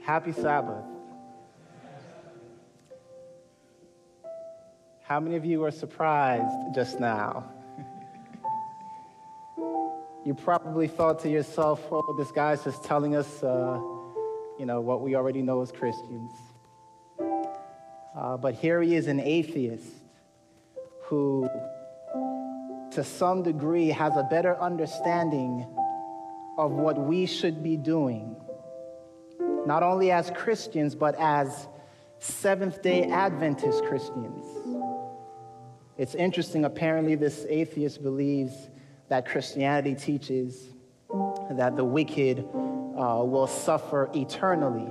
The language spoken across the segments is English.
Happy Sabbath. How many of you were surprised just now? you probably thought to yourself, oh, this guy's just telling us, uh, you know, what we already know as Christians. Uh, but here he is, an atheist who, to some degree, has a better understanding of what we should be doing not only as Christians, but as Seventh day Adventist Christians. It's interesting, apparently, this atheist believes that Christianity teaches that the wicked uh, will suffer eternally.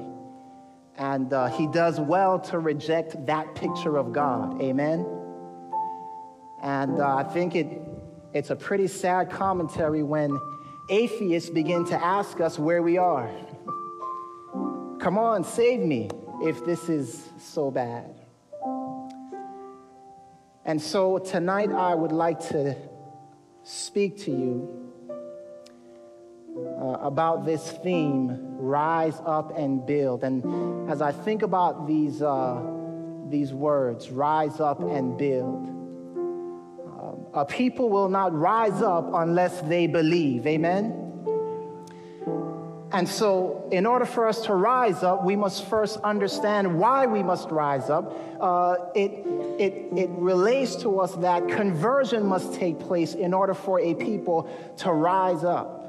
And uh, he does well to reject that picture of God. Amen? And uh, I think it, it's a pretty sad commentary when atheists begin to ask us where we are. Come on, save me if this is so bad. And so tonight I would like to speak to you uh, about this theme rise up and build. And as I think about these, uh, these words, rise up and build, a people will not rise up unless they believe. Amen? And so, in order for us to rise up, we must first understand why we must rise up. Uh, it, it, it relates to us that conversion must take place in order for a people to rise up.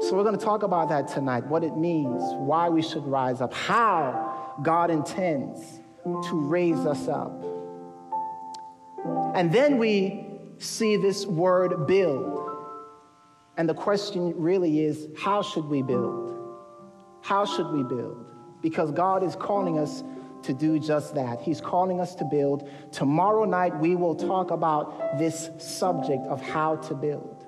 So, we're going to talk about that tonight what it means, why we should rise up, how God intends to raise us up. And then we see this word build. And the question really is how should we build? How should we build? Because God is calling us to do just that. He's calling us to build. Tomorrow night, we will talk about this subject of how to build.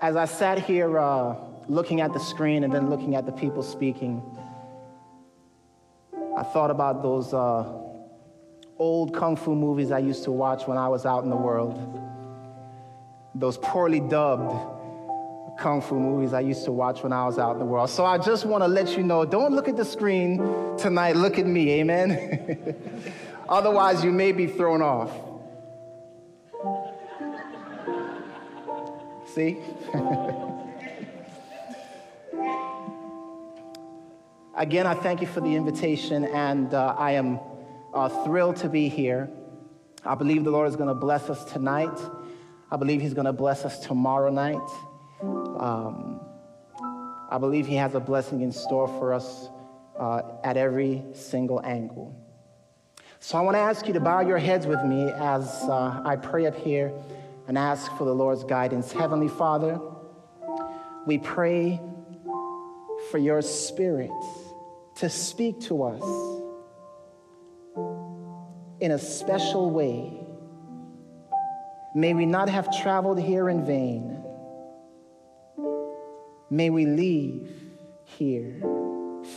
As I sat here uh, looking at the screen and then looking at the people speaking, I thought about those. Uh, old kung fu movies I used to watch when I was out in the world. Those poorly dubbed kung fu movies I used to watch when I was out in the world. So I just want to let you know don't look at the screen tonight, look at me, amen? Otherwise, you may be thrown off. See? Again, I thank you for the invitation, and uh, I am uh, thrilled to be here. I believe the Lord is going to bless us tonight. I believe He's going to bless us tomorrow night. Um, I believe He has a blessing in store for us uh, at every single angle. So I want to ask you to bow your heads with me as uh, I pray up here and ask for the Lord's guidance. Heavenly Father, we pray for your Spirit to speak to us in a special way. May we not have traveled here in vain. May we leave here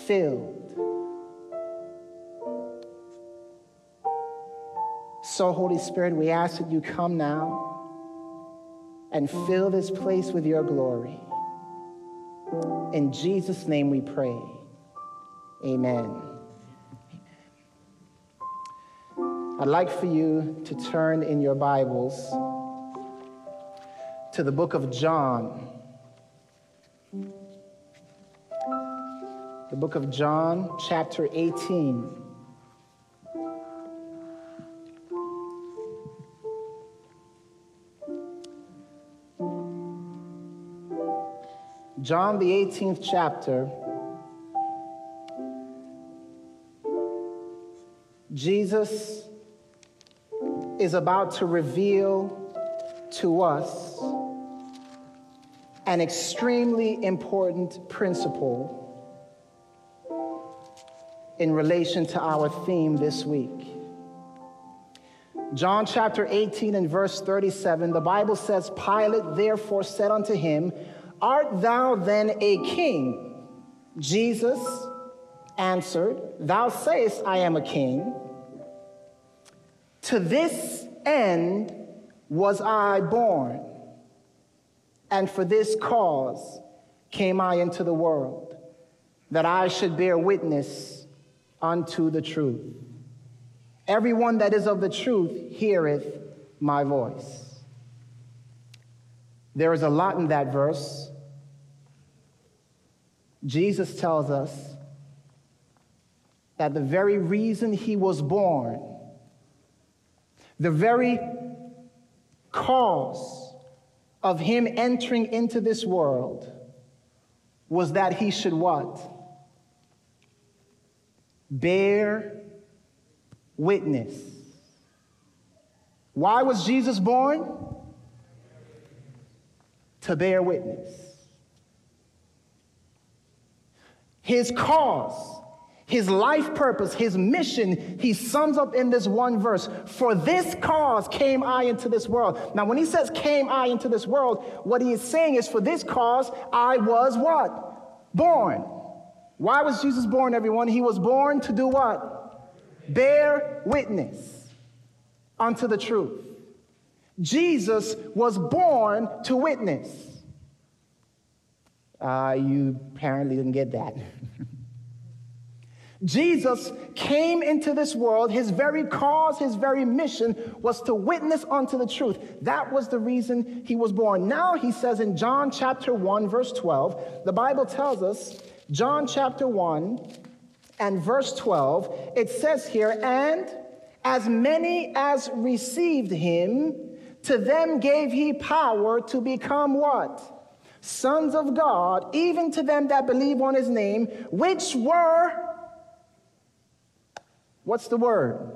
filled. So, Holy Spirit, we ask that you come now and fill this place with your glory. In Jesus' name we pray. Amen. I'd like for you to turn in your Bibles to the book of John. The book of John, chapter 18. John, the 18th chapter. Jesus is about to reveal to us an extremely important principle in relation to our theme this week. John chapter 18 and verse 37, the Bible says, Pilate therefore said unto him, Art thou then a king? Jesus answered, Thou sayest, I am a king. To this end was I born, and for this cause came I into the world, that I should bear witness unto the truth. Everyone that is of the truth heareth my voice. There is a lot in that verse. Jesus tells us that the very reason he was born, the very cause of him entering into this world was that he should what? Bear witness. Why was Jesus born? To bear witness. His cause, his life purpose, his mission, he sums up in this one verse. For this cause came I into this world. Now, when he says came I into this world, what he is saying is for this cause I was what? Born. Why was Jesus born, everyone? He was born to do what? bear witness unto the truth. Jesus was born to witness. Uh, you apparently didn't get that. Jesus came into this world, his very cause, his very mission was to witness unto the truth. That was the reason he was born. Now he says in John chapter 1, verse 12, the Bible tells us, John chapter 1, and verse 12, it says here, and as many as received him, to them gave he power to become what? Sons of God, even to them that believe on his name, which were, what's the word?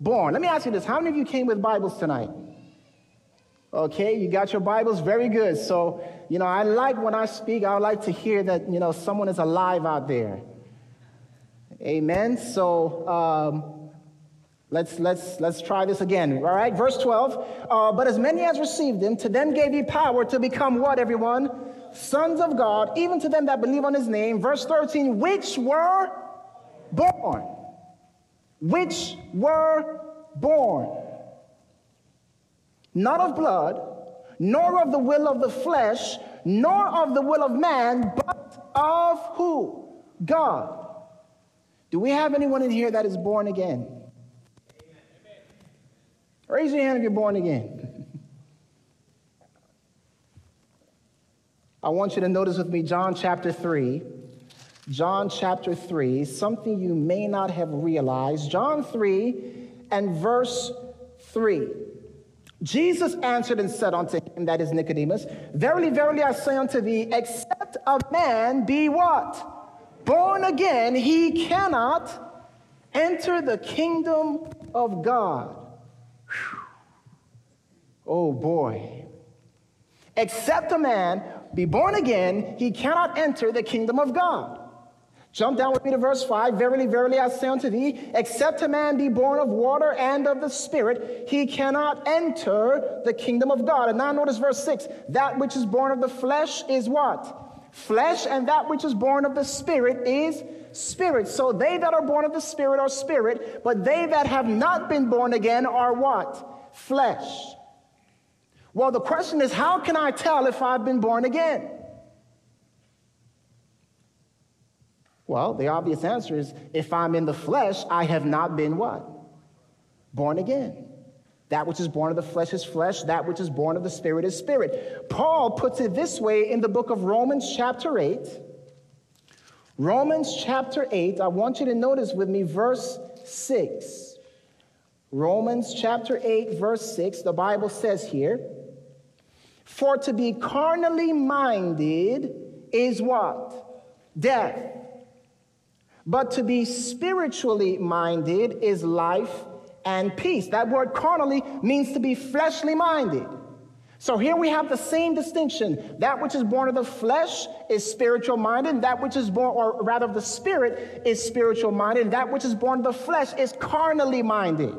Born. Let me ask you this how many of you came with Bibles tonight? Okay, you got your Bibles? Very good. So, you know, I like when I speak, I like to hear that, you know, someone is alive out there. Amen. So um, let's let's let's try this again. All right, verse 12. Uh, but as many as received him, to them gave he power to become what, everyone? Sons of God, even to them that believe on his name. Verse 13, which were born. Which were born. Not of blood, nor of the will of the flesh, nor of the will of man, but of who? God. Do we have anyone in here that is born again? Amen. Raise your hand if you're born again. I want you to notice with me John chapter 3. John chapter 3, something you may not have realized. John 3 and verse 3. Jesus answered and said unto him, that is Nicodemus, Verily, verily, I say unto thee, except a man be what? born again, he cannot enter the kingdom of God. Whew. Oh boy. Except a man be born again, he cannot enter the kingdom of God. Jump down with me to verse 5. Verily, verily, I say unto thee, except a man be born of water and of the Spirit, he cannot enter the kingdom of God. And now notice verse 6. That which is born of the flesh is what? Flesh and that which is born of the Spirit is spirit. So they that are born of the Spirit are spirit, but they that have not been born again are what? Flesh. Well, the question is, how can I tell if I've been born again? Well, the obvious answer is if I'm in the flesh, I have not been what? Born again. That which is born of the flesh is flesh, that which is born of the spirit is spirit. Paul puts it this way in the book of Romans, chapter 8. Romans chapter 8, I want you to notice with me verse 6. Romans chapter 8, verse 6, the Bible says here, For to be carnally minded is what? Death. But to be spiritually minded is life and peace. That word carnally means to be fleshly minded. So here we have the same distinction. That which is born of the flesh is spiritual minded, and that which is born, or rather of the spirit, is spiritual minded, and that which is born of the flesh is carnally minded.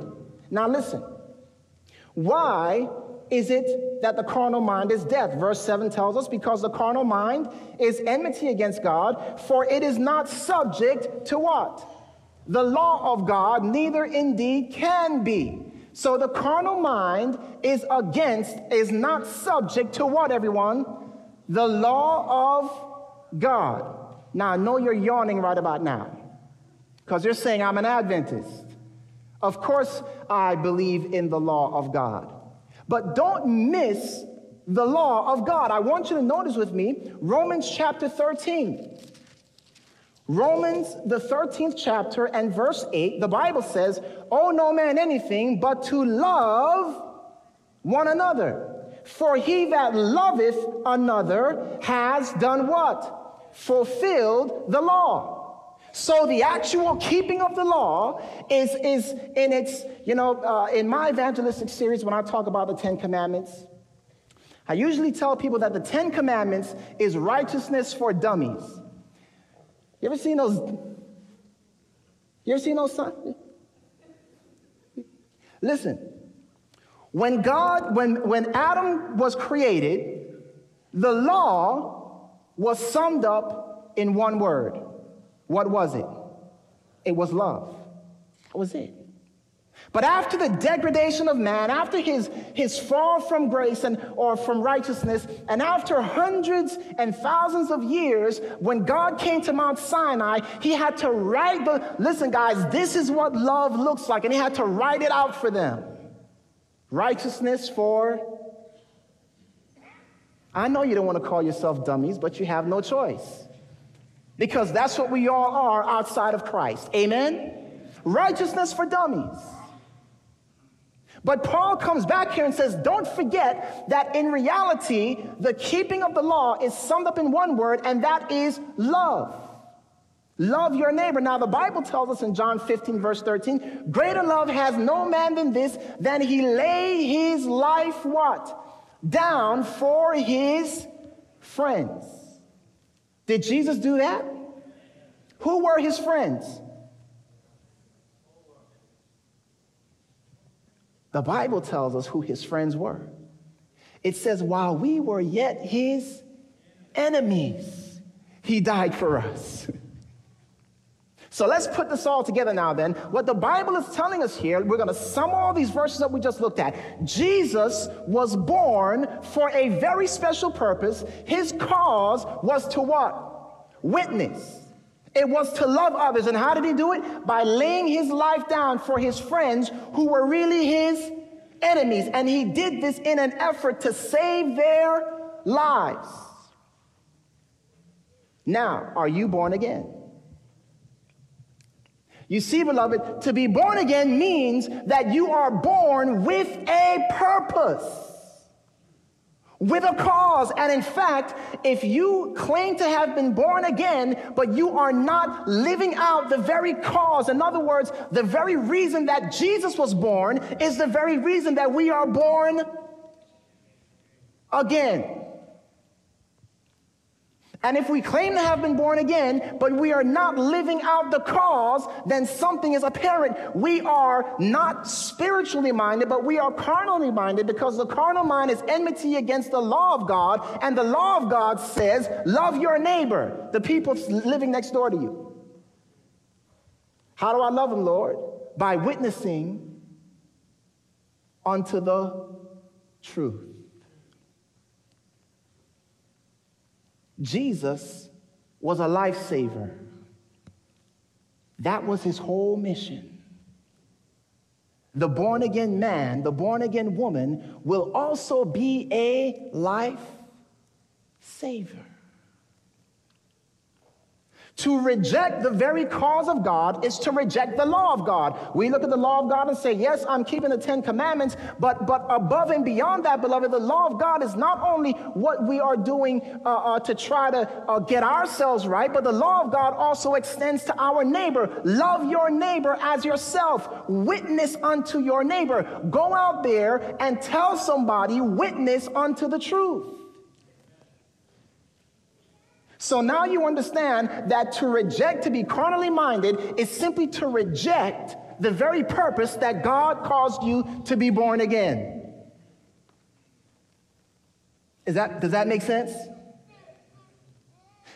Now listen. Why is it that the carnal mind is death? Verse 7 tells us because the carnal mind is enmity against God, for it is not subject to what? the law of God, neither indeed can be. So the carnal mind is against, is not subject to what, everyone? The law of God. Now, I know you're yawning right about now because you're saying, I'm an Adventist. Of course, I believe in the law of God. But don't miss the law of God. I want you to notice with me Romans chapter 13. Romans, the 13th chapter and verse 8, the Bible says, Owe no man anything but to love one another. For he that loveth another has done what? Fulfilled the law. So the actual keeping of the law is, is in its, you know, uh, in my evangelistic series, when I talk about the Ten Commandments, I usually tell people that the Ten Commandments is righteousness for dummies. You ever seen those? You ever seen those signs? Listen, when God, when, when Adam was created, the law was summed up in one word. What was it? It was love. That was it. But after the degradation of man, after his, his fall from grace and, or from righteousness, and after hundreds and thousands of years, when God came to Mount Sinai, he had to write the, listen, guys, this is what love looks like, and he had to write it out for them. Righteousness for, I know you don't want to call yourself dummies, but you have no choice. Because that's what we all are outside of Christ. Amen? Righteousness for dummies. But Paul comes back here and says, don't forget that in reality, the keeping of the law is summed up in one word, and that is love. Love your neighbor. Now, the Bible tells us in John 15, verse 13, greater love has no man than this, than he lay his life what? Down for his friends. Did Jesus do that? Who were his friends? The Bible tells us who his friends were. It says, while we were yet his enemies, he died for us. So let's put this all together now, then. What the Bible is telling us here, we're going to sum all these verses that we just looked at. Jesus was born for a very special purpose. His cause was to what? Witness. It was to love others. And how did he do it? By laying his life down for his friends who were really his enemies. And he did this in an effort to save their lives. Now, are you born again? You see, beloved, to be born again means that you are born with a purpose with a cause. And in fact, if you claim to have been born again, but you are not living out the very cause, in other words, the very reason that Jesus was born is the very reason that we are born again. And if we claim to have been born again, but we are not living out the cause, then something is apparent. We are not spiritually minded, but we are carnally minded because the carnal mind is enmity against the law of God. And the law of God says, love your neighbor, the people living next door to you. How do I love them, Lord? By witnessing unto the truth. Jesus was a lifesaver. That was his whole mission. The born again man, the born again woman will also be a life saver. To reject the very cause of God is to reject the law of God. We look at the law of God and say, Yes, I'm keeping the Ten Commandments, but, but above and beyond that, beloved, the law of God is not only what we are doing uh, uh, to try to uh, get ourselves right, but the law of God also extends to our neighbor. Love your neighbor as yourself, witness unto your neighbor. Go out there and tell somebody, witness unto the truth. So now you understand that to reject, to be carnally minded, is simply to reject the very purpose that God caused you to be born again. Is that, does that make sense?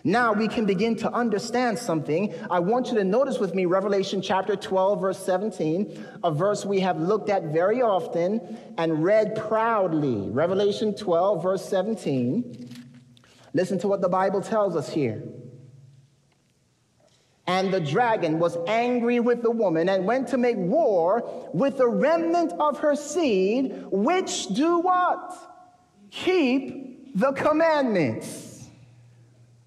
Now we can begin to understand something. I want you to notice with me Revelation chapter 12, verse 17, a verse we have looked at very often and read proudly. Revelation 12, verse 17. Listen to what the Bible tells us here. And the dragon was angry with the woman and went to make war with the remnant of her seed, which do what? Keep the commandments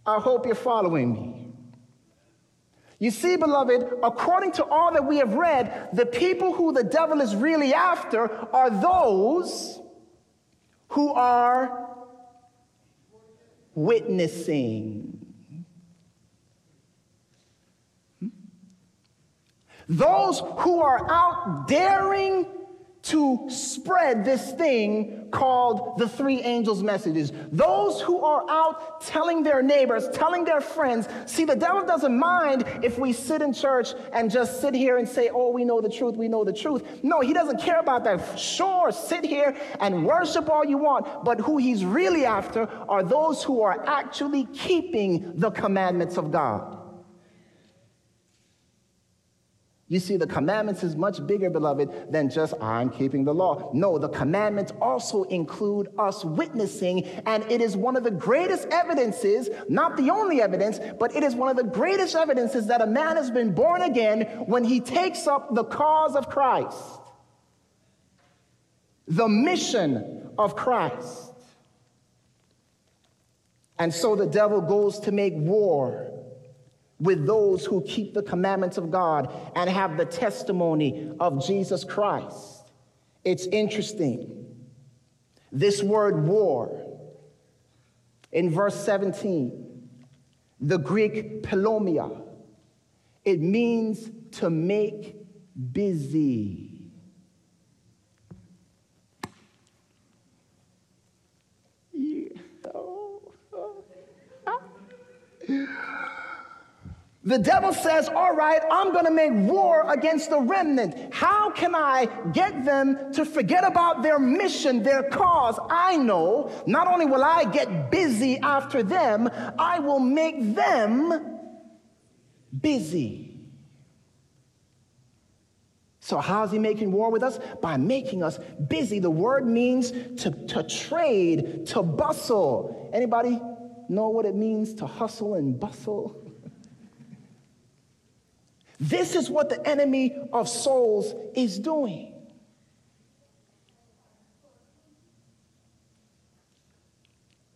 I hope you're following me. You see, beloved, according to all that we have read, the people who the devil is really after are those who are witnessing. Hmm? Those who are out daring to spread this thing called the three angels' messages. Those who are out telling their neighbors, telling their friends. See, the devil doesn't mind if we sit in church and just sit here and say, Oh, we know the truth, we know the truth. No, he doesn't care about that. Sure, sit here and worship all you want, but who he's really after are those who are actually keeping the commandments of God. You see, the commandments is much bigger, beloved, than just I'm keeping the law. No, the commandments also include us witnessing, and it is one of the greatest evidences, not the only evidence, but it is one of the greatest evidences that a man has been born again when he takes up the cause of Christ, the mission of Christ. And so the devil goes to make war with those who keep the commandments of God and have the testimony of Jesus Christ. It's interesting. This word war in verse 17, the Greek pelomia, it means to make busy. Yeah. Oh, oh. Ah. The devil says, All right, I'm going to make war against the remnant. How can I get them to forget about their mission, their cause? I know not only will I get busy after them, I will make them busy. So, how's he making war with us? By making us busy. The word means to, to trade, to bustle. Anybody know what it means to hustle and bustle? This is what the enemy of souls is doing.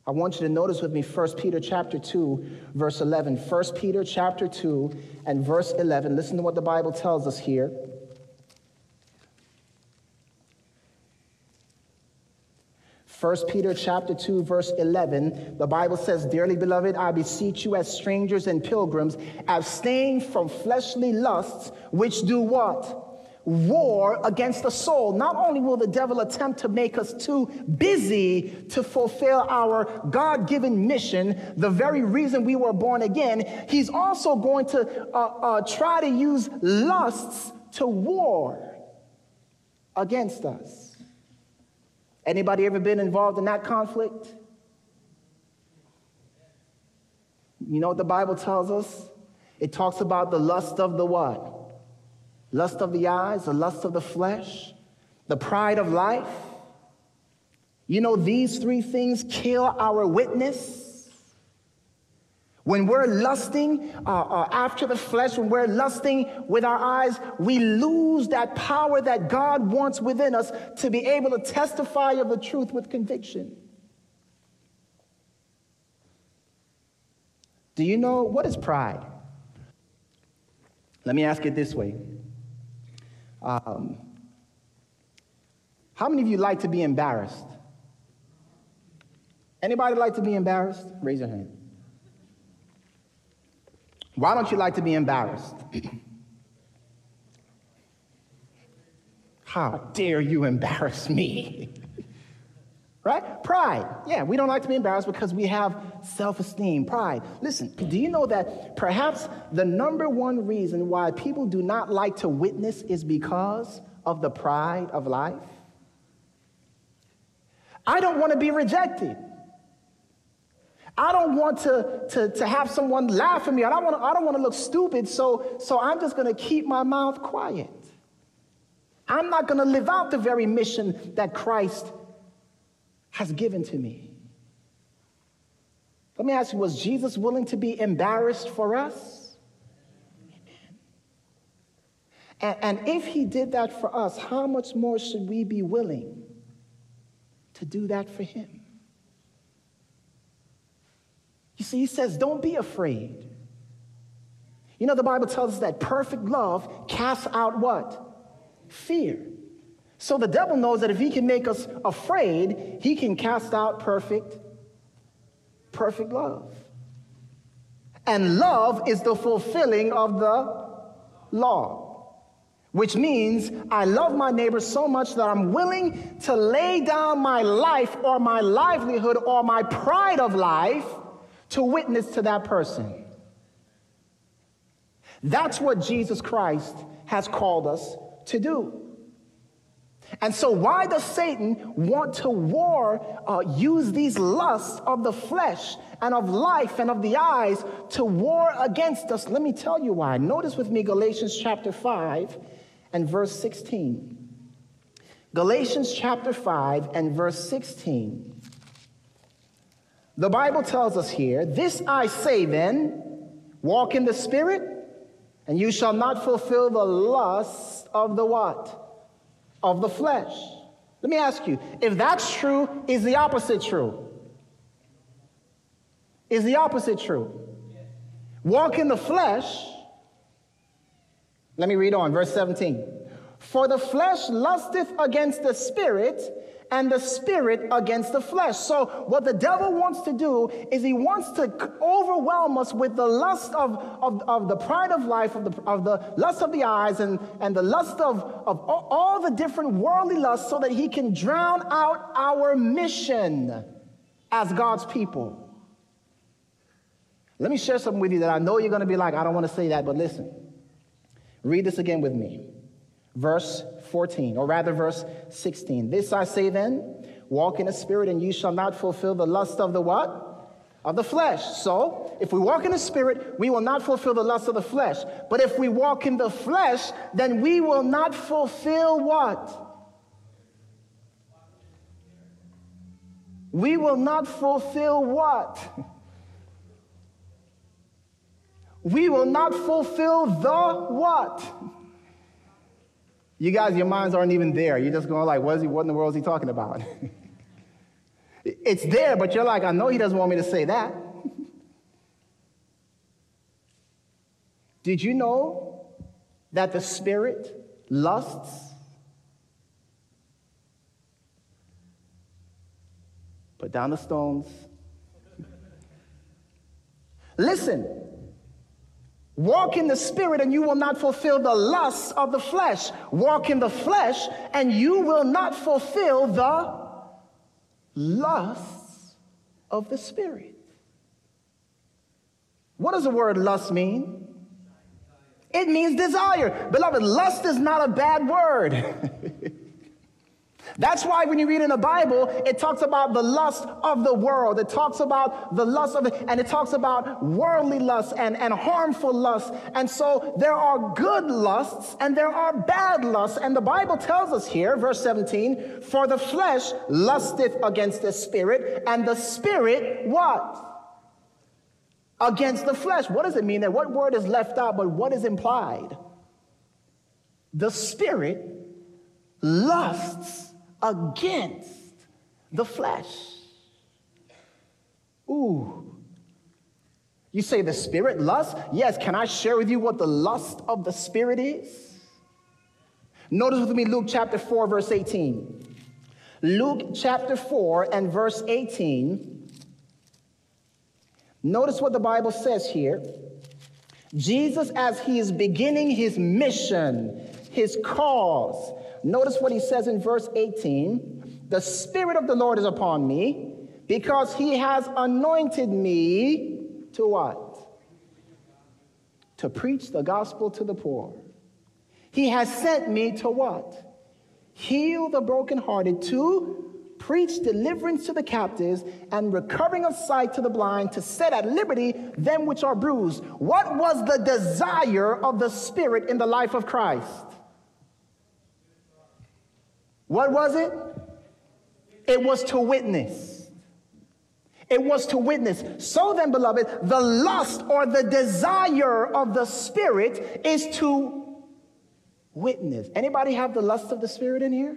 I want you to notice with me 1 Peter chapter 2 verse 11. 1 Peter chapter 2 and verse 11. Listen to what the Bible tells us here. 1 Peter chapter 2 verse 11, the Bible says, "Dearly beloved, I beseech you as strangers and pilgrims, abstain from fleshly lusts which do what? War against the soul. Not only will the devil attempt to make us too busy to fulfill our God-given mission, the very reason we were born again, he's also going to uh, uh, try to use lusts to war against us. Anybody ever been involved in that conflict? You know what the Bible tells us? It talks about the lust of the what? Lust of the eyes, the lust of the flesh, the pride of life. You know, these three things kill our witness. When we're lusting uh, uh, after the flesh, when we're lusting with our eyes, we lose that power that God wants within us to be able to testify of the truth with conviction. Do you know what is pride? Let me ask it this way. Um, how many of you like to be embarrassed? Anybody like to be embarrassed? Raise your hand. Why don't you like to be embarrassed? How dare you embarrass me? right? Pride. Yeah, we don't like to be embarrassed because we have self esteem, pride. Listen, do you know that perhaps the number one reason why people do not like to witness is because of the pride of life? I don't want to be rejected. I don't want to, to, to have someone laugh at me. I don't want to, I don't want to look stupid, so, so I'm just going to keep my mouth quiet. I'm not going to live out the very mission that Christ has given to me. Let me ask you, was Jesus willing to be embarrassed for us? And, and if he did that for us, how much more should we be willing to do that for him? You see, he says, don't be afraid. You know, the Bible tells us that perfect love casts out what? Fear. So the devil knows that if he can make us afraid, he can cast out perfect, perfect love. And love is the fulfilling of the law, which means I love my neighbor so much that I'm willing to lay down my life or my livelihood or my pride of life to witness to that person. That's what Jesus Christ has called us to do. And so, why does Satan want to war, uh, use these lusts of the flesh and of life and of the eyes to war against us? Let me tell you why. Notice with me Galatians chapter 5 and verse 16. Galatians chapter 5 and verse 16. The Bible tells us here, This I say then, walk in the Spirit, and you shall not fulfill the lust of the what? Of the flesh. Let me ask you, if that's true, is the opposite true? Is the opposite true? Walk in the flesh. Let me read on, verse 17. For the flesh lusteth against the spirit, and the spirit against the flesh. So, what the devil wants to do is he wants to overwhelm us with the lust of, of, of the pride of life, of the, of the lust of the eyes, and, and the lust of, of all, all the different worldly lusts, so that he can drown out our mission as God's people. Let me share something with you that I know you're going to be like, I don't want to say that, but listen. Read this again with me verse 14, or rather verse 16. This I say then, walk in the spirit, and you shall not fulfill the lust of the what? Of the flesh. So, if we walk in the spirit, we will not fulfill the lust of the flesh. But if we walk in the flesh, then we will not fulfill what? We will not fulfill what? We will not fulfill the what? You guys, your minds aren't even there. You're just going like, what, is he, what in the world is he talking about? it's there, but you're like, I know he doesn't want me to say that. Did you know that the spirit lusts? Put down the stones. Listen, Walk in the spirit and you will not fulfill the lusts of the flesh. Walk in the flesh and you will not fulfill the lusts of the spirit. What does the word lust mean? It means desire. Beloved, lust is not a bad word. That's why when you read in the Bible, it talks about the lust of the world. It talks about the lust of the, and it talks about worldly lust and, and harmful lust. And so there are good lusts and there are bad lusts. And the Bible tells us here, verse 17, for the flesh lusteth against the spirit, and the spirit what? Against the flesh. What does it mean there? What word is left out, but what is implied? The spirit lusts against the flesh. Ooh. You say the spirit lust? Yes, can I share with you what the lust of the spirit is? Notice with me Luke chapter 4, verse 18. Luke chapter 4 and verse 18. Notice what the Bible says here. Jesus, as he is beginning his mission, his cause, Notice what he says in verse 18 The Spirit of the Lord is upon me because he has anointed me to what? To preach the gospel to the poor. He has sent me to what? Heal the brokenhearted, to preach deliverance to the captives, and recovering of sight to the blind, to set at liberty them which are bruised. What was the desire of the Spirit in the life of Christ? What was it? It was to witness. It was to witness. So then, beloved, the lust or the desire of the Spirit is to witness. Anybody have the lust of the Spirit in here?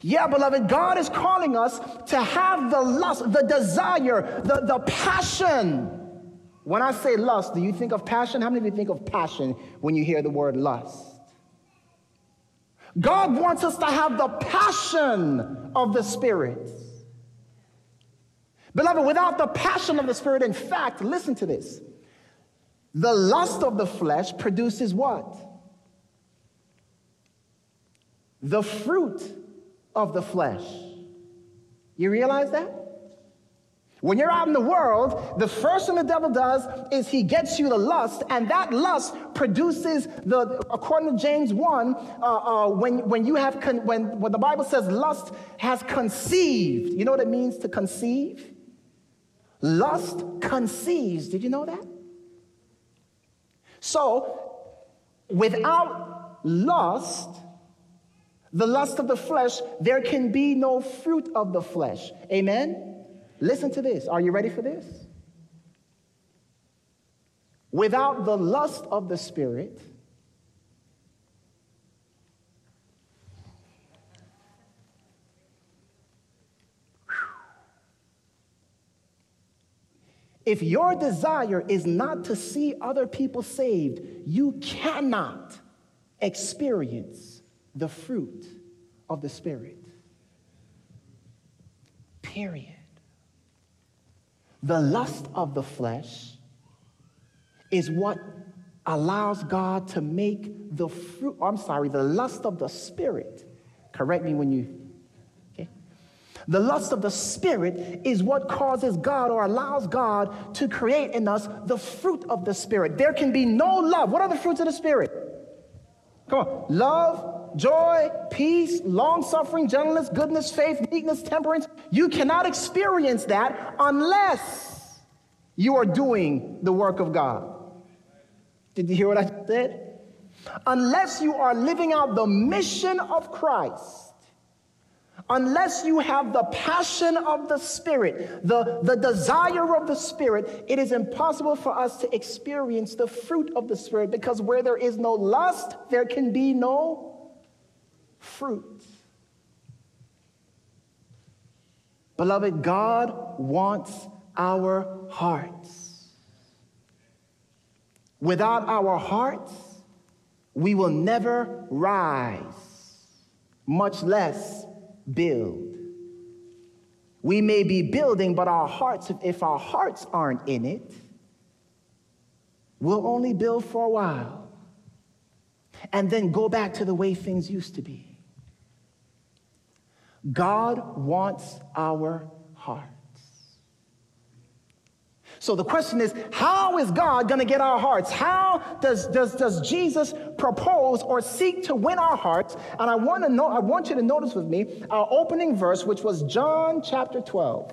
Yeah, beloved, God is calling us to have the lust, the desire, the, the passion. When I say lust, do you think of passion? How many of you think of passion when you hear the word lust? God wants us to have the passion of the Spirit. Beloved, without the passion of the Spirit, in fact, listen to this. The lust of the flesh produces what? The fruit of the flesh. You realize that? When you're out in the world, the first thing the devil does is he gets you to lust, and that lust produces the, according to James 1, uh, uh, when, when you have, con- when, when the Bible says lust has conceived, you know what it means to conceive? Lust conceives. Did you know that? So, without lust, the lust of the flesh, there can be no fruit of the flesh. Amen? Listen to this. Are you ready for this? Without the lust of the Spirit, If your desire is not to see other people saved, you cannot experience the fruit of the Spirit. Period. The lust of the flesh is what allows God to make the fruit, I'm sorry, the lust of the spirit. Correct me when you, okay? The lust of the spirit is what causes God or allows God to create in us the fruit of the spirit. There can be no love. What are the fruits of the spirit? Come on. Love, joy, peace, long suffering, gentleness, goodness, faith, meekness, temperance. You cannot experience that unless you are doing the work of God. Did you hear what I said? Unless you are living out the mission of Christ Unless you have the passion of the Spirit, the, the desire of the Spirit, it is impossible for us to experience the fruit of the Spirit because where there is no lust, there can be no fruit. Beloved, God wants our hearts. Without our hearts, we will never rise, much less build. We may be building, but our hearts, if our hearts aren't in it, we'll only build for a while and then go back to the way things used to be. God wants our hearts. So the question is, how is God going to get our hearts? How does, does, does Jesus propose or seek to win our hearts? And I want to know, I want you to notice with me our opening verse, which was John chapter 12.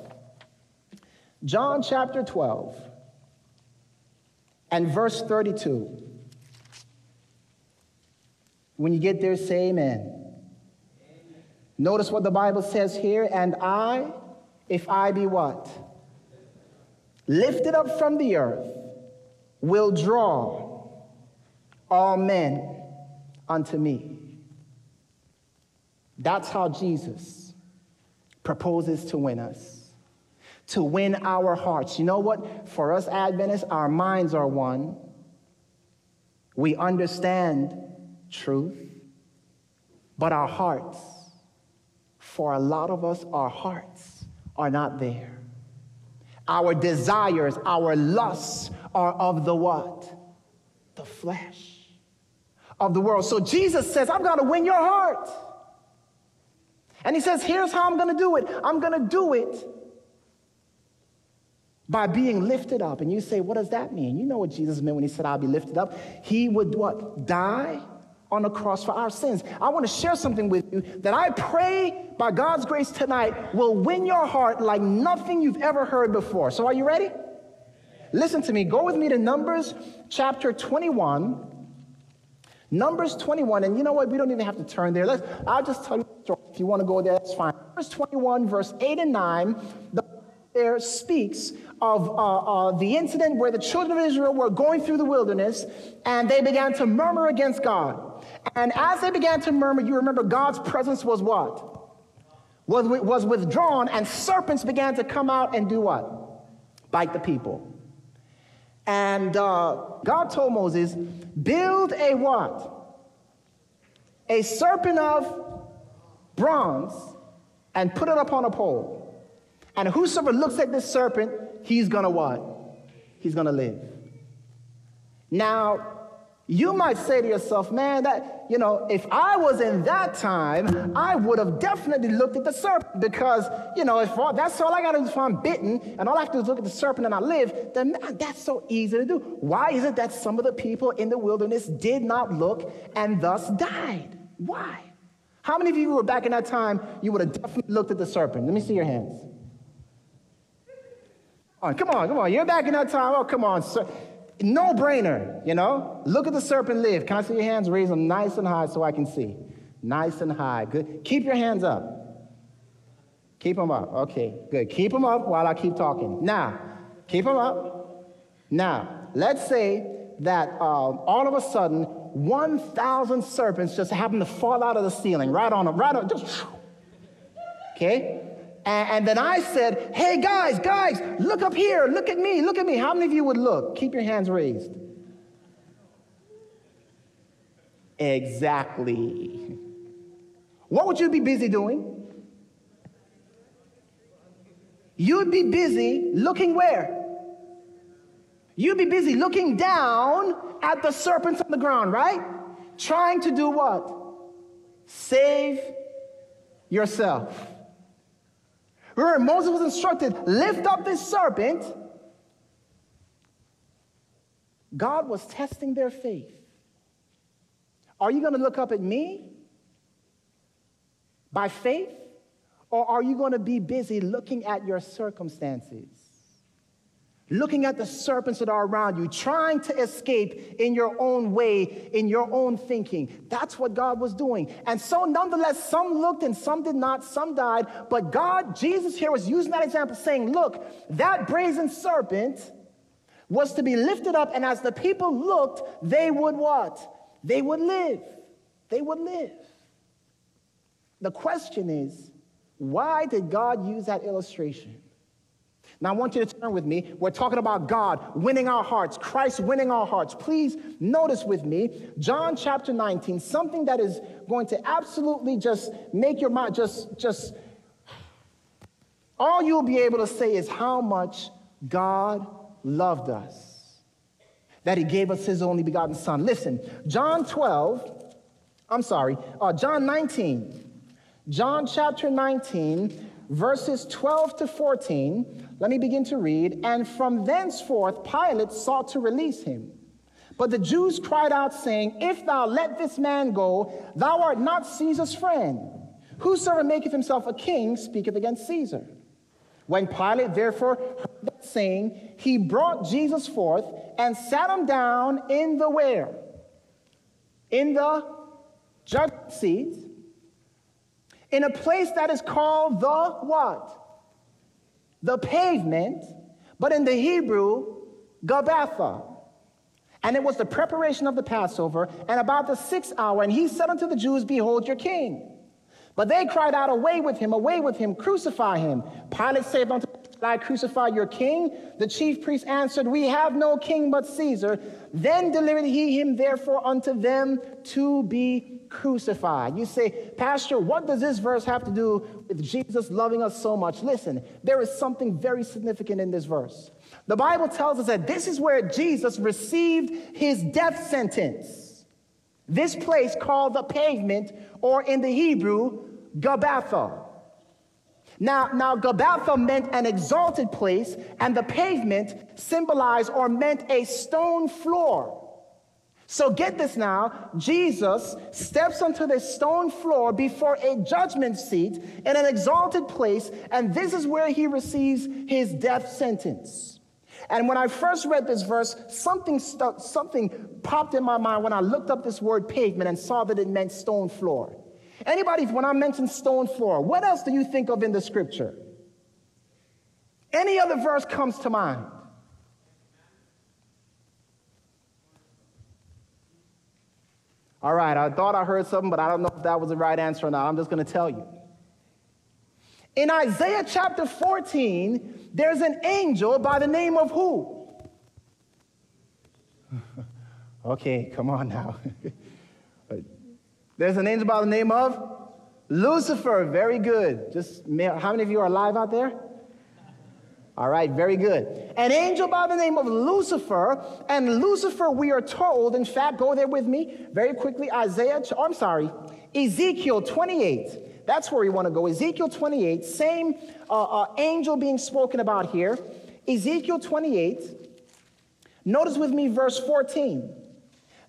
John chapter 12 and verse 32. When you get there, say amen. Notice what the Bible says here, and I, if I be what? lifted up from the earth, will draw all men unto me. That's how Jesus proposes to win us, to win our hearts. You know what? For us Adventists, our minds are one. We understand truth, but our hearts, for a lot of us, our hearts are not there. Our desires, our lusts are of the what? The flesh of the world. So Jesus says, I'm going to win your heart. And he says, Here's how I'm going to do it. I'm going to do it by being lifted up. And you say, What does that mean? You know what Jesus meant when he said, I'll be lifted up. He would what? Die on the cross for our sins. I want to share something with you that I pray by God's grace tonight will win your heart like nothing you've ever heard before. So, are you ready? Listen to me. Go with me to Numbers chapter 21. Numbers 21, and you know what? We don't even have to turn there. Let's, I'll just tell you the story. If you want to go there, that's fine. Numbers 21, verse 8 and 9, the there speaks of uh, uh, the incident where the children of Israel were going through the wilderness and they began to murmur against God. And as they began to murmur, you remember God's presence was what? Was, was withdrawn, and serpents began to come out and do what? Bite the people. And uh, God told Moses, build a what? A serpent of bronze and put it upon a pole. And whosoever looks at this serpent, he's gonna what? He's gonna live. Now, you might say to yourself, man, that, you know, if I was in that time, I would have definitely looked at the serpent because, you know, if all, that's all I got to do if I'm bitten and all I have to do is look at the serpent and I live, then that's so easy to do. Why is it that some of the people in the wilderness did not look and thus died? Why? How many of you were back in that time, you would have definitely looked at the serpent? Let me see your hands. Come on, come on, come on. You're back in that time. Oh, come on. Sir no brainer, you know? Look at the serpent live. Can I see your hands? Raise them nice and high so I can see. Nice and high. Good. Keep your hands up. Keep them up. Okay, good. Keep them up while I keep talking. Now, keep them up. Now, let's say that um, all of a sudden, 1,000 serpents just happen to fall out of the ceiling, right on them, right on, just, okay? And, and then I said, hey guys, guys, look up here, look at me, look at me. How many of you would look? Keep your hands raised. Exactly. What would you be busy doing? You'd be busy looking where? You'd be busy looking down at the serpents on the ground, right? Trying to do what? Save yourself. Remember, Moses was instructed, lift up this serpent. God was testing their faith. Are you going to look up at me by faith? Or are you going to be busy looking at your circumstances? Looking at the serpents that are around you, trying to escape in your own way, in your own thinking. That's what God was doing. And so, nonetheless, some looked and some did not, some died. But God, Jesus here was using that example, saying, Look, that brazen serpent was to be lifted up, and as the people looked, they would what? They would live. They would live. The question is, why did God use that illustration? Now, I want you to turn with me. We're talking about God winning our hearts, Christ winning our hearts. Please notice with me John chapter 19, something that is going to absolutely just make your mind just, just, all you'll be able to say is how much God loved us, that He gave us His only begotten Son. Listen, John 12, I'm sorry, uh, John 19. John chapter 19, verses 12 to 14, let me begin to read. And from thenceforth, Pilate sought to release him. But the Jews cried out, saying, If thou let this man go, thou art not Caesar's friend. Whosoever maketh himself a king speaketh against Caesar. When Pilate therefore heard that saying, he brought Jesus forth and sat him down in the where? In the judgment seat in a place that is called the what? The pavement, but in the Hebrew, Gabbatha. And it was the preparation of the Passover, and about the sixth hour, and he said unto the Jews, Behold your king. But they cried out, Away with him, away with him, crucify him. Pilate said unto them, I crucify your king? The chief priest answered, We have no king but Caesar. Then delivered he him therefore unto them to be crucified. You say, Pastor, what does this verse have to do with Jesus loving us so much? Listen, there is something very significant in this verse. The Bible tells us that this is where Jesus received his death sentence. This place called the pavement, or in the Hebrew, Gabbatha. Now, now Gabbatha meant an exalted place, and the pavement symbolized or meant a stone floor. So get this now Jesus steps onto the stone floor before a judgment seat in an exalted place, and this is where he receives his death sentence. And when I first read this verse, something, something popped in my mind when I looked up this word pavement and saw that it meant stone floor. Anybody, when I mention stone floor, what else do you think of in the scripture? Any other verse comes to mind? All right, I thought I heard something, but I don't know if that was the right answer or not. I'm just going to tell you. In Isaiah chapter 14, there's an angel by the name of who? okay, come on now. there's an angel by the name of Lucifer. Very good. Just how many of you are alive out there? All right, very good. An angel by the name of Lucifer, and Lucifer, we are told, in fact, go there with me very quickly. Isaiah, oh, I'm sorry, Ezekiel 28. That's where we want to go. Ezekiel 28, same uh, uh, angel being spoken about here. Ezekiel 28. Notice with me verse 14.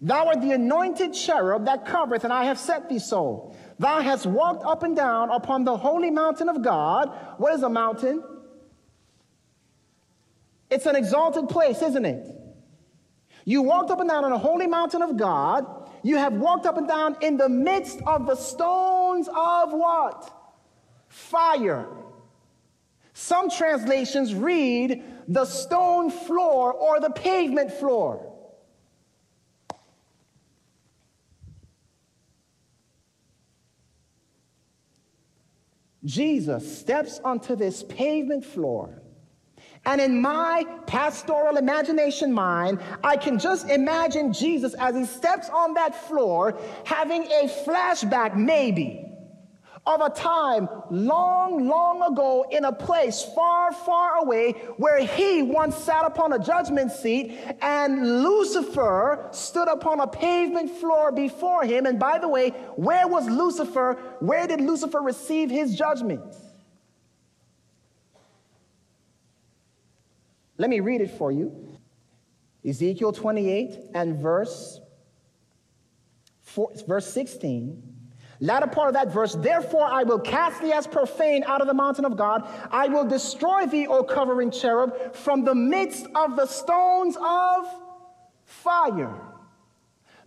Thou art the anointed cherub that covereth, and I have set thee so. Thou hast walked up and down upon the holy mountain of God. What is a mountain? It's an exalted place, isn't it? You walked up and down on a holy mountain of God. You have walked up and down in the midst of the stones of what? Fire. Some translations read the stone floor or the pavement floor. Jesus steps onto this pavement floor and in my pastoral imagination mind, I can just imagine Jesus as he steps on that floor having a flashback, maybe, of a time long, long ago in a place far, far away where he once sat upon a judgment seat and Lucifer stood upon a pavement floor before him. And by the way, where was Lucifer? Where did Lucifer receive his judgment? Let me read it for you. Ezekiel 28 and verse, four, verse 16. Latter part of that verse, therefore I will cast thee as profane out of the mountain of God. I will destroy thee, O covering cherub, from the midst of the stones of fire.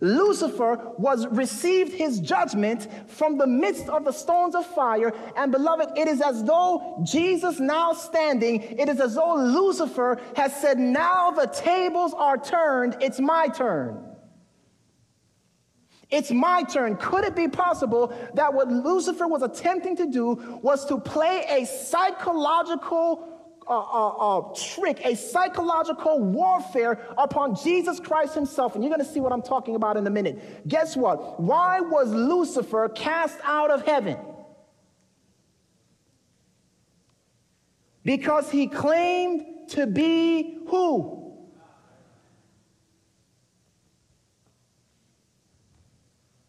Lucifer was received his judgment from the midst of the stones of fire. And beloved, it is as though Jesus now standing, it is as though Lucifer has said, Now the tables are turned, it's my turn. It's my turn. Could it be possible that what Lucifer was attempting to do was to play a psychological a, trick, a psychological warfare upon Jesus Christ himself. And you're going to see what I'm talking about in a minute. Guess what? Why was Lucifer cast out of heaven? Because he claimed to be who?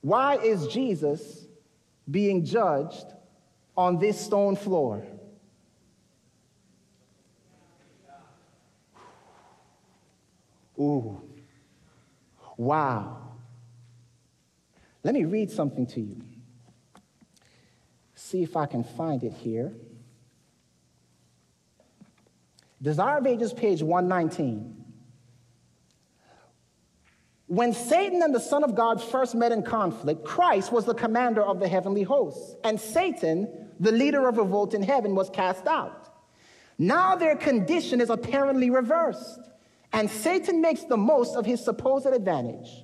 Why is Jesus being judged on this stone floor? Ooh. Wow. Let me read something to you. See if I can find it here. Desire of Ages, page 119. When Satan and the Son of God first met in conflict, Christ was the commander of the heavenly hosts, and Satan, the leader of revolt in heaven, was cast out. Now their condition is apparently reversed. And Satan makes the most of his supposed advantage.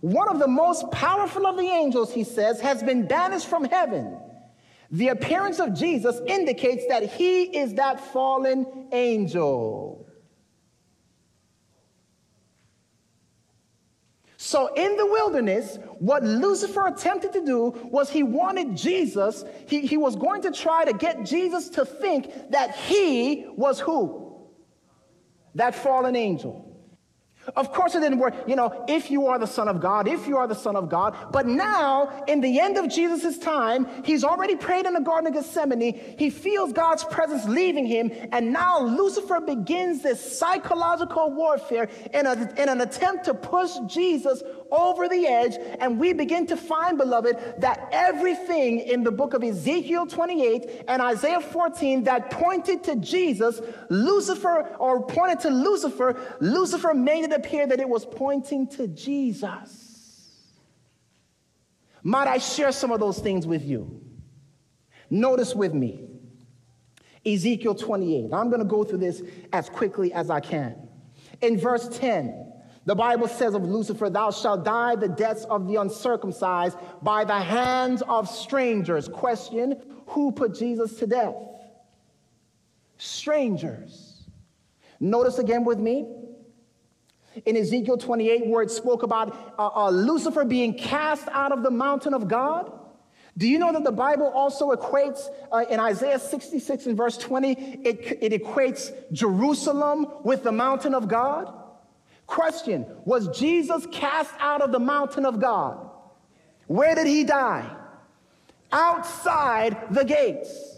One of the most powerful of the angels, he says, has been banished from heaven. The appearance of Jesus indicates that he is that fallen angel. So in the wilderness, what Lucifer attempted to do was he wanted Jesus, he, he was going to try to get Jesus to think that he was who? That fallen angel. Of course, it didn't work. You know, if you are the Son of God, if you are the Son of God. But now, in the end of Jesus' time, he's already prayed in the Garden of Gethsemane. He feels God's presence leaving him. And now Lucifer begins this psychological warfare in, a, in an attempt to push Jesus over the edge, and we begin to find, beloved, that everything in the book of Ezekiel 28 and Isaiah 14 that pointed to Jesus, Lucifer, or pointed to Lucifer, Lucifer made it appear that it was pointing to Jesus. Might I share some of those things with you? Notice with me Ezekiel 28. I'm going to go through this as quickly as I can. In verse 10, the Bible says of Lucifer, Thou shalt die the deaths of the uncircumcised by the hands of strangers. Question Who put Jesus to death? Strangers. Notice again with me in Ezekiel 28, where it spoke about uh, uh, Lucifer being cast out of the mountain of God. Do you know that the Bible also equates, uh, in Isaiah 66 and verse 20, it, it equates Jerusalem with the mountain of God? Question Was Jesus cast out of the mountain of God? Where did he die? Outside the gates.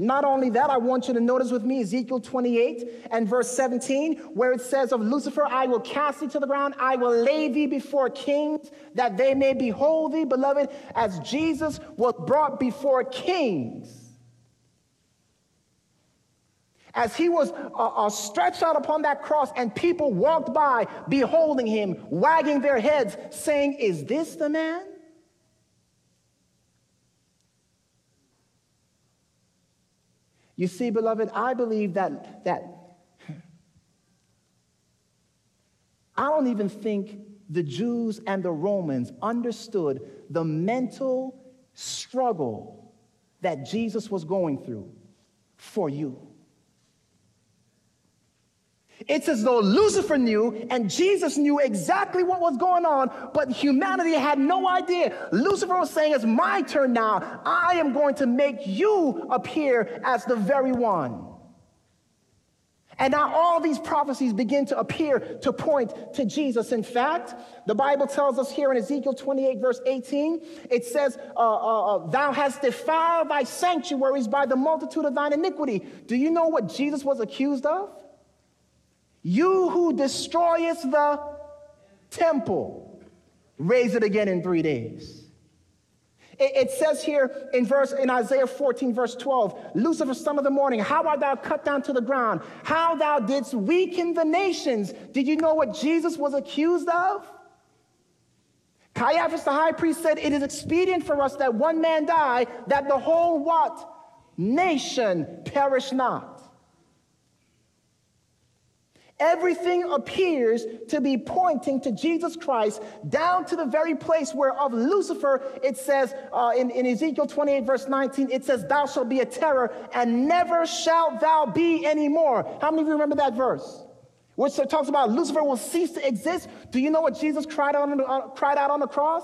Not only that, I want you to notice with me Ezekiel 28 and verse 17, where it says of Lucifer, I will cast thee to the ground, I will lay thee before kings, that they may behold thee, beloved, as Jesus was brought before kings. As he was uh, uh, stretched out upon that cross, and people walked by, beholding him, wagging their heads, saying, Is this the man? You see, beloved, I believe that, that I don't even think the Jews and the Romans understood the mental struggle that Jesus was going through for you. It's as though Lucifer knew and Jesus knew exactly what was going on, but humanity had no idea. Lucifer was saying, It's my turn now. I am going to make you appear as the very one. And now all these prophecies begin to appear to point to Jesus. In fact, the Bible tells us here in Ezekiel 28, verse 18, it says, uh, uh, uh, Thou hast defiled thy sanctuaries by the multitude of thine iniquity. Do you know what Jesus was accused of? You who destroyest the temple, raise it again in three days. It, says here in verse in Isaiah 14, verse 12, Lucifer, son of the morning, how art thou cut down to the ground? How thou didst weaken the nations. Did you know what Jesus was accused of? Caiaphas the high priest said, It is expedient for us that one man die, that the whole what? Nation perish not. Everything appears to be pointing to Jesus Christ down to the very place where of Lucifer, it says uh, in, in Ezekiel 28, verse 19, it says, Thou shalt be a terror and never shalt thou be anymore. How many of you remember that verse? Which talks about Lucifer will cease to exist. Do you know what Jesus cried out on, uh, cried out on the cross?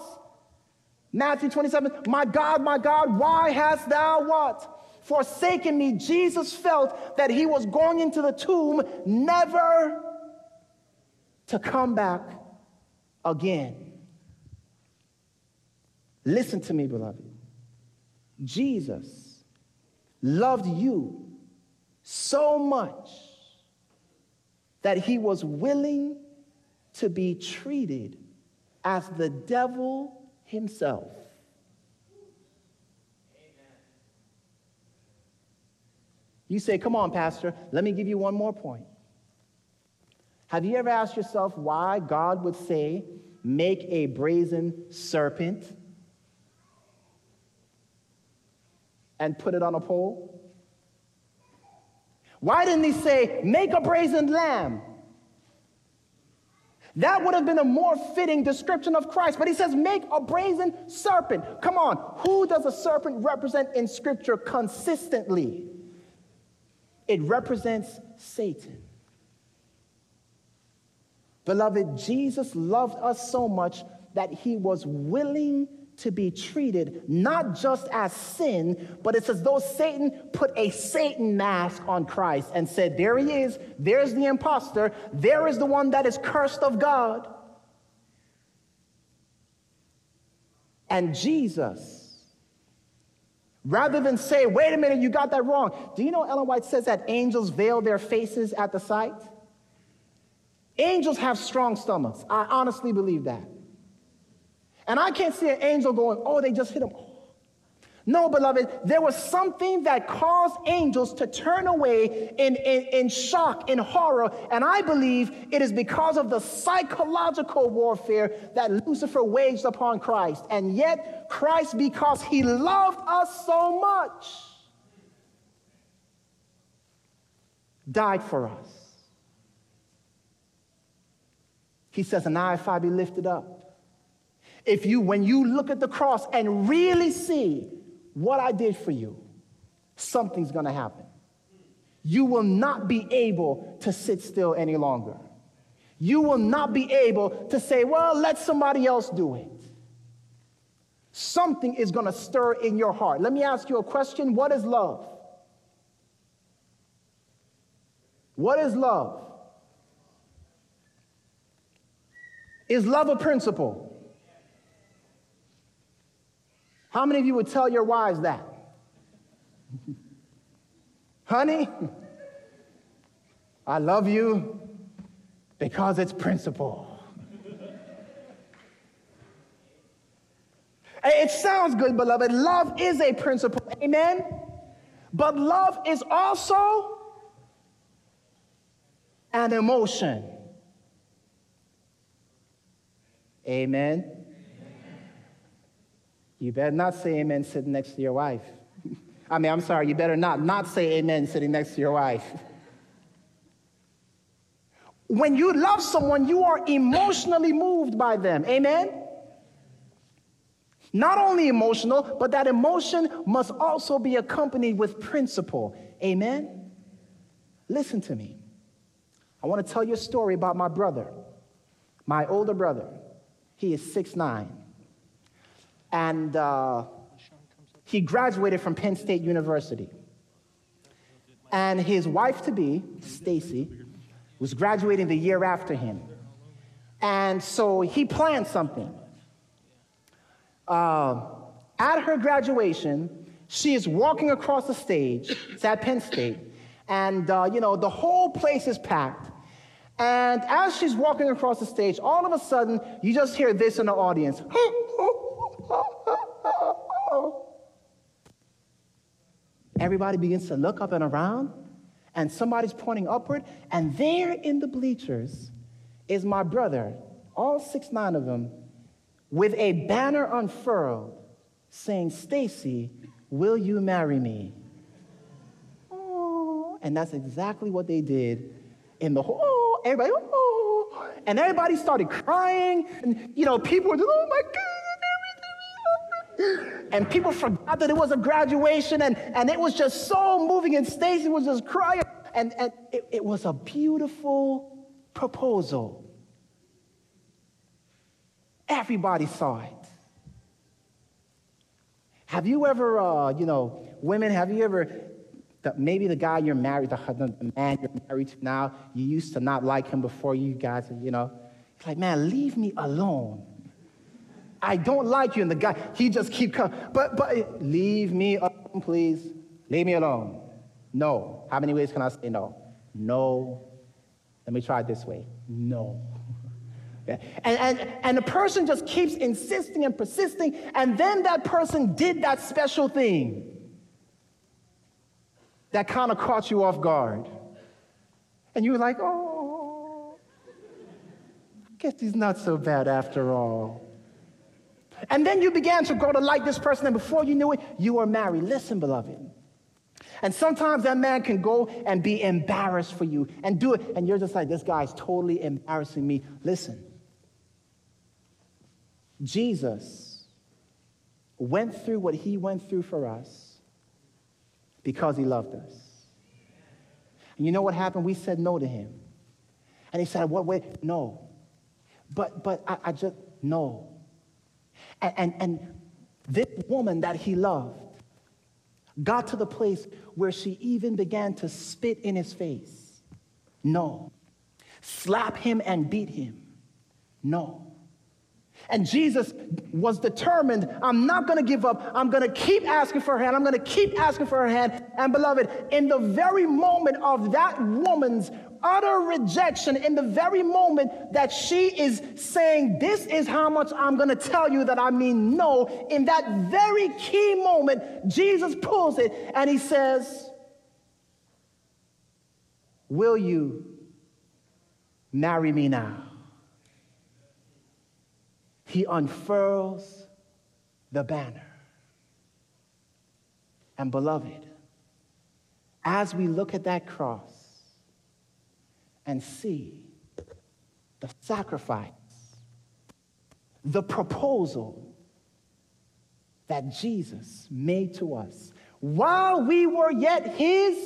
Matthew 27, My God, my God, why hast thou what? Forsaken me, Jesus felt that he was going into the tomb never to come back again. Listen to me, beloved. Jesus loved you so much that he was willing to be treated as the devil himself. You say, Come on, Pastor, let me give you one more point. Have you ever asked yourself why God would say, Make a brazen serpent and put it on a pole? Why didn't he say, Make a brazen lamb? That would have been a more fitting description of Christ. But he says, Make a brazen serpent. Come on, who does a serpent represent in Scripture consistently? It represents Satan. Beloved, Jesus loved us so much that he was willing to be treated not just as sin, but it's as though Satan put a Satan mask on Christ and said, There he is, there's the impostor, there is the one that is cursed of God. And Jesus Rather than say, wait a minute, you got that wrong. Do you know Ellen White says that angels veil their faces at the sight? Angels have strong stomachs. I honestly believe that. And I can't see an angel going, oh, they just hit him. No, beloved, there was something that caused angels to turn away in, in, in shock, in horror. And I believe it is because of the psychological warfare that Lucifer waged upon Christ. And yet, Christ, because he loved us so much, died for us. He says, And now if I be lifted up, if you, when you look at the cross and really see what I did for you, something's gonna happen. You will not be able to sit still any longer. You will not be able to say, well, let somebody else do it. Something is gonna stir in your heart. Let me ask you a question What is love? What is love? Is love a principle? How many of you would tell your wives that? Honey, I love you because it's principle. it sounds good, beloved. Love is a principle. Amen. But love is also an emotion. Amen. You better not say amen sitting next to your wife. I mean, I'm sorry, you better not not say amen sitting next to your wife. When you love someone, you are emotionally moved by them. Amen? Not only emotional, but that emotion must also be accompanied with principle. Amen? Listen to me. I want to tell you a story about my brother, my older brother. He is six nine and uh, he graduated from Penn State University. And his wife to be, Stacy, was graduating the year after him. And so he planned something. Uh, at her graduation, she is walking across the stage. It's at Penn State. And, uh, you know, the whole place is packed. And as she's walking across the stage, all of a sudden, you just hear this in the audience. Everybody begins to look up and around, and somebody's pointing upward, and there in the bleachers is my brother, all six, nine of them, with a banner unfurled saying, Stacy, will you marry me? Oh, and that's exactly what they did in the whole, oh, everybody, oh, and everybody started crying, and you know, people were just, oh my God and people forgot that it was a graduation, and, and it was just so moving, and Stacy was just crying. And, and it, it was a beautiful proposal. Everybody saw it. Have you ever, uh, you know, women, have you ever, the, maybe the guy you're married, the, the man you're married to now, you used to not like him before you guys, you know, it's like, man, leave me alone. I don't like you. And the guy, he just keep coming. But, but leave me alone, please. Leave me alone. No. How many ways can I say no? No. Let me try it this way. No. Yeah. And, and, and the person just keeps insisting and persisting, and then that person did that special thing that kind of caught you off guard. And you were like, oh, I guess he's not so bad after all. And then you began to grow to like this person, and before you knew it, you were married. Listen, beloved. And sometimes that man can go and be embarrassed for you and do it, and you're just like, this guy's totally embarrassing me. Listen, Jesus went through what he went through for us because he loved us. And you know what happened? We said no to him. And he said, What way? No. But but I, I just no. And, and, and this woman that he loved got to the place where she even began to spit in his face. No. Slap him and beat him. No. And Jesus was determined, I'm not going to give up. I'm going to keep asking for her hand. I'm going to keep asking for her hand. And beloved, in the very moment of that woman's utter rejection in the very moment that she is saying, This is how much I'm going to tell you that I mean no. In that very key moment, Jesus pulls it and he says, Will you marry me now? He unfurls the banner. And beloved, as we look at that cross and see the sacrifice, the proposal that Jesus made to us while we were yet his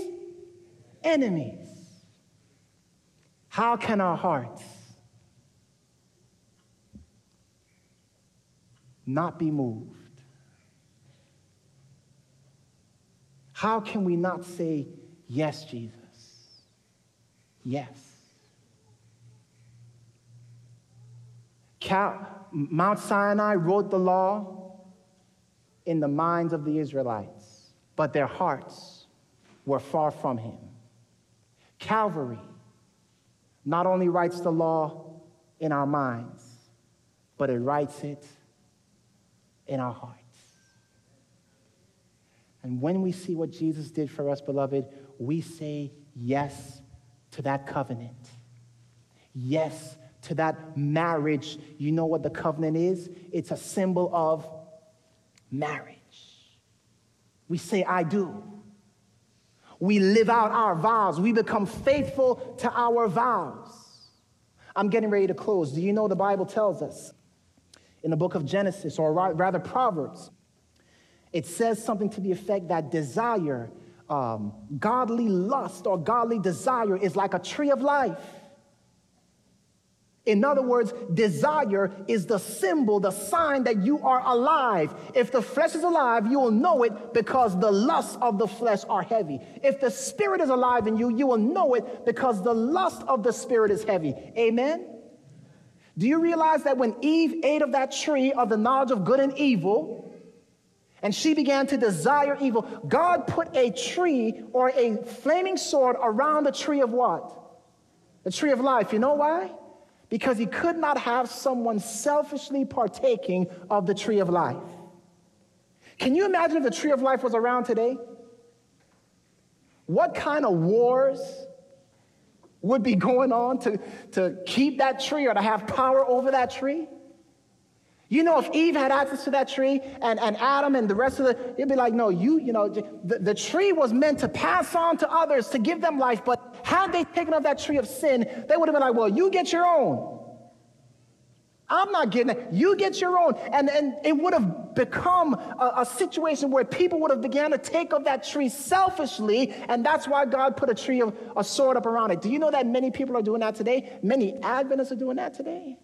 enemies, how can our hearts not be moved? How can we not say, Yes, Jesus? Yes. Mount Sinai wrote the law in the minds of the Israelites, but their hearts were far from him. Calvary not only writes the law in our minds, but it writes it in our hearts. And when we see what Jesus did for us, beloved, we say yes to that covenant. Yes to that marriage. You know what the covenant is? It's a symbol of marriage. We say, I do. We live out our vows. We become faithful to our vows. I'm getting ready to close. Do you know the Bible tells us in the book of Genesis, or rather Proverbs, it says something to the effect that desire, um, godly lust or godly desire is like a tree of life. In other words, desire is the symbol, the sign that you are alive. If the flesh is alive, you will know it because the lusts of the flesh are heavy. If the spirit is alive in you, you will know it because the lust of the spirit is heavy. Amen? Do you realize that when Eve ate of that tree of the knowledge of good and evil, and she began to desire evil. God put a tree or a flaming sword around the tree of what? The tree of life. You know why? Because he could not have someone selfishly partaking of the tree of life. Can you imagine if the tree of life was around today? What kind of wars would be going on to, to keep that tree or to have power over that tree? You know, if Eve had access to that tree and, and Adam and the rest of the, it'd be like, no, you, you know, the, the tree was meant to pass on to others to give them life. But had they taken of that tree of sin, they would have been like, well, you get your own. I'm not getting it. You get your own. And, and it would have become a, a, situation where people would have began to take of that tree selfishly. And that's why God put a tree of a sword up around it. Do you know that many people are doing that today? Many Adventists are doing that today.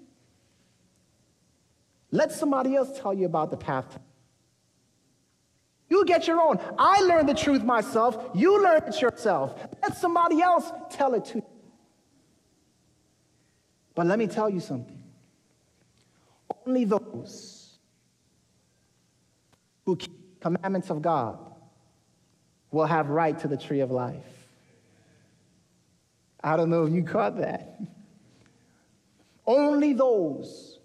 Let somebody else tell you about the path. You get your own. I learned the truth myself. You learn it yourself. Let somebody else tell it to you. But let me tell you something. Only those who keep the commandments of God will have right to the tree of life. I don't know if you caught that. Only those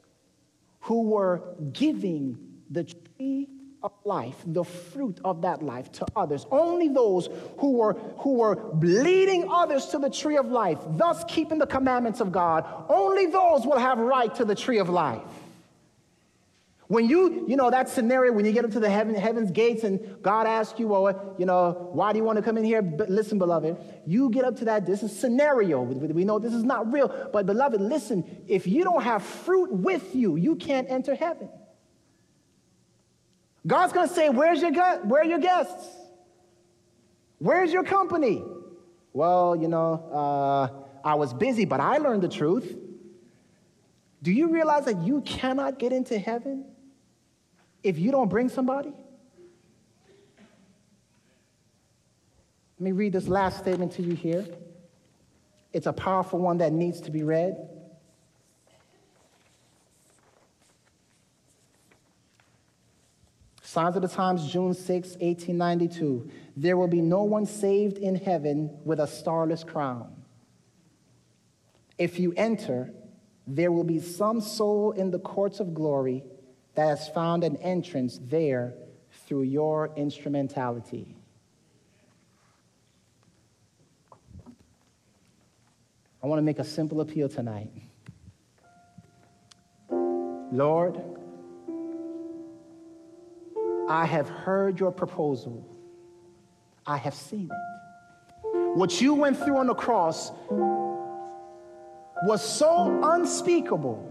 who were giving the tree of life, the fruit of that life to others. Only those who were, who were leading others to the tree of life, thus keeping the commandments of God, only those will have right to the tree of life. When you, you know, that scenario when you get into the heaven, heaven's gates and God asks you, well, you know, why do you want to come in here? But listen, beloved, you get up to that. This is scenario. We know this is not real. But beloved, listen, if you don't have fruit with you, you can't enter heaven. God's going to say, where's your, where are your guests? Where's your company? Well, you know, uh, I was busy, but I learned the truth. Do you realize that you cannot get into heaven if you don't bring somebody? Let me read this last statement to you here. It's a powerful one that needs to be read. Signs of the Times, June 6, 1892. There will be no one saved in heaven with a starless crown. If you enter, there will be some soul in the courts of glory that has found an entrance there through your instrumentality. I want to make a simple appeal tonight. Lord, I have heard your proposal. I have seen it. What you went through on the cross was so unspeakable.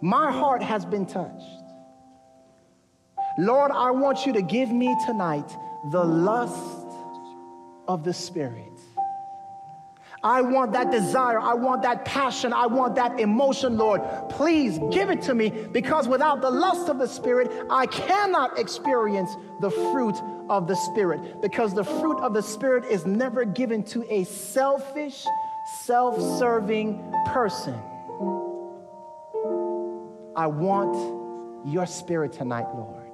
My heart has been touched. Lord, I want you to give me tonight the lust of the Spirit. I want that desire. I want that passion. I want that emotion, Lord. Please give it to me because without the lust of the Spirit, I cannot experience the fruit of the Spirit because the fruit of the Spirit is never given to a selfish, self serving person. I want your Spirit tonight, Lord.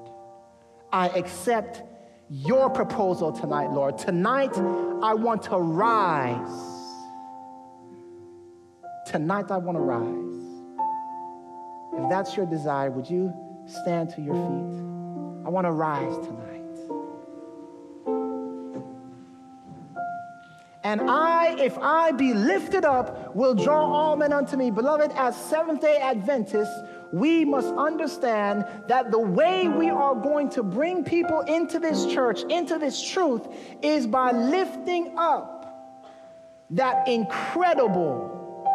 I accept your proposal tonight, Lord. Tonight, I want to rise Tonight I want to rise. If that's your desire, would you stand to your feet? I want to rise tonight. And I, if I be lifted up, will draw all men unto me. Beloved, as Seventh day Adventists, we must understand that the way we are going to bring people into this church, into this truth, is by lifting up that incredible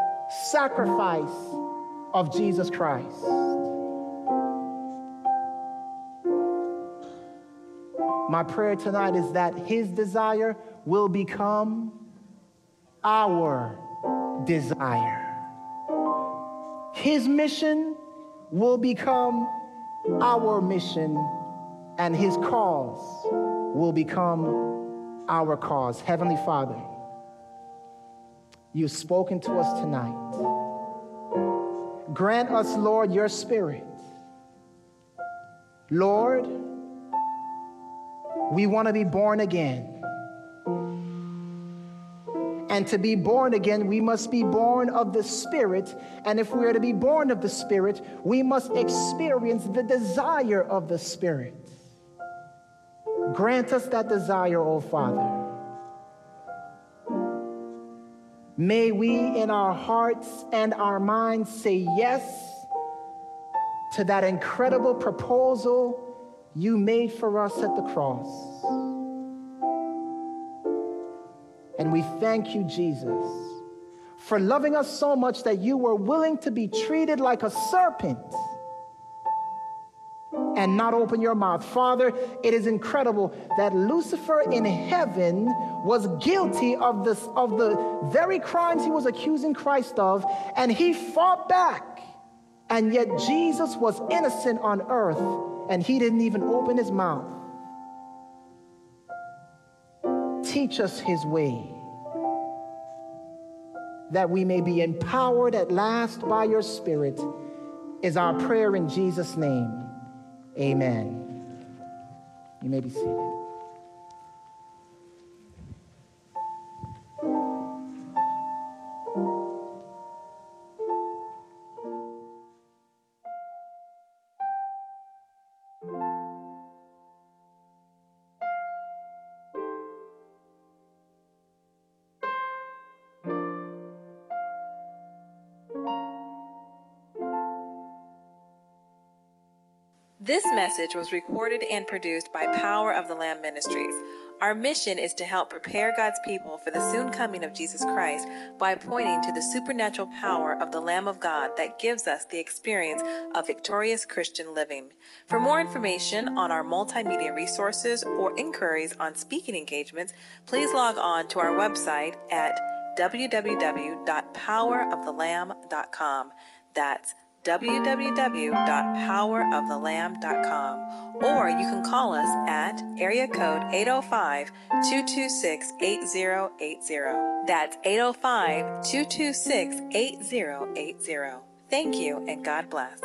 sacrifice of Jesus Christ. My prayer tonight is that his desire will become our desire. His mission will become our mission, and his cause will become our cause. Heavenly Father, You've spoken to us tonight. Grant us, Lord, your spirit. Lord, we want to be born again. And to be born again, we must be born of the Spirit. And if we are to be born of the Spirit, we must experience the desire of the Spirit. Grant us that desire, O Father. May we in our hearts and our minds say yes to that incredible proposal you made for us at the cross. And we thank you, Jesus, for loving us so much that you were willing to be treated like a serpent and not open your mouth. Father, it is incredible that Lucifer in heaven was guilty of, this, of the very crimes he was accusing Christ of, and he fought back. And yet Jesus was innocent on earth, and he didn't even open his mouth. Teach us his way that we may be empowered at last by your Spirit, is our prayer in Jesus' name. Amen. You may be seated. This message was recorded and produced by Power of the Lamb Ministries. Our mission is to help prepare God's people for the soon coming of Jesus Christ by pointing to the supernatural power of the Lamb of God that gives us the experience of victorious Christian living. For more information on our multimedia resources or inquiries on speaking engagements, please log on to our website at www.powerofthelamb.com. That's www.powerofthelamb.com or you can call us at area code 805 226 8080. That's 805 226 8080. Thank you and God bless.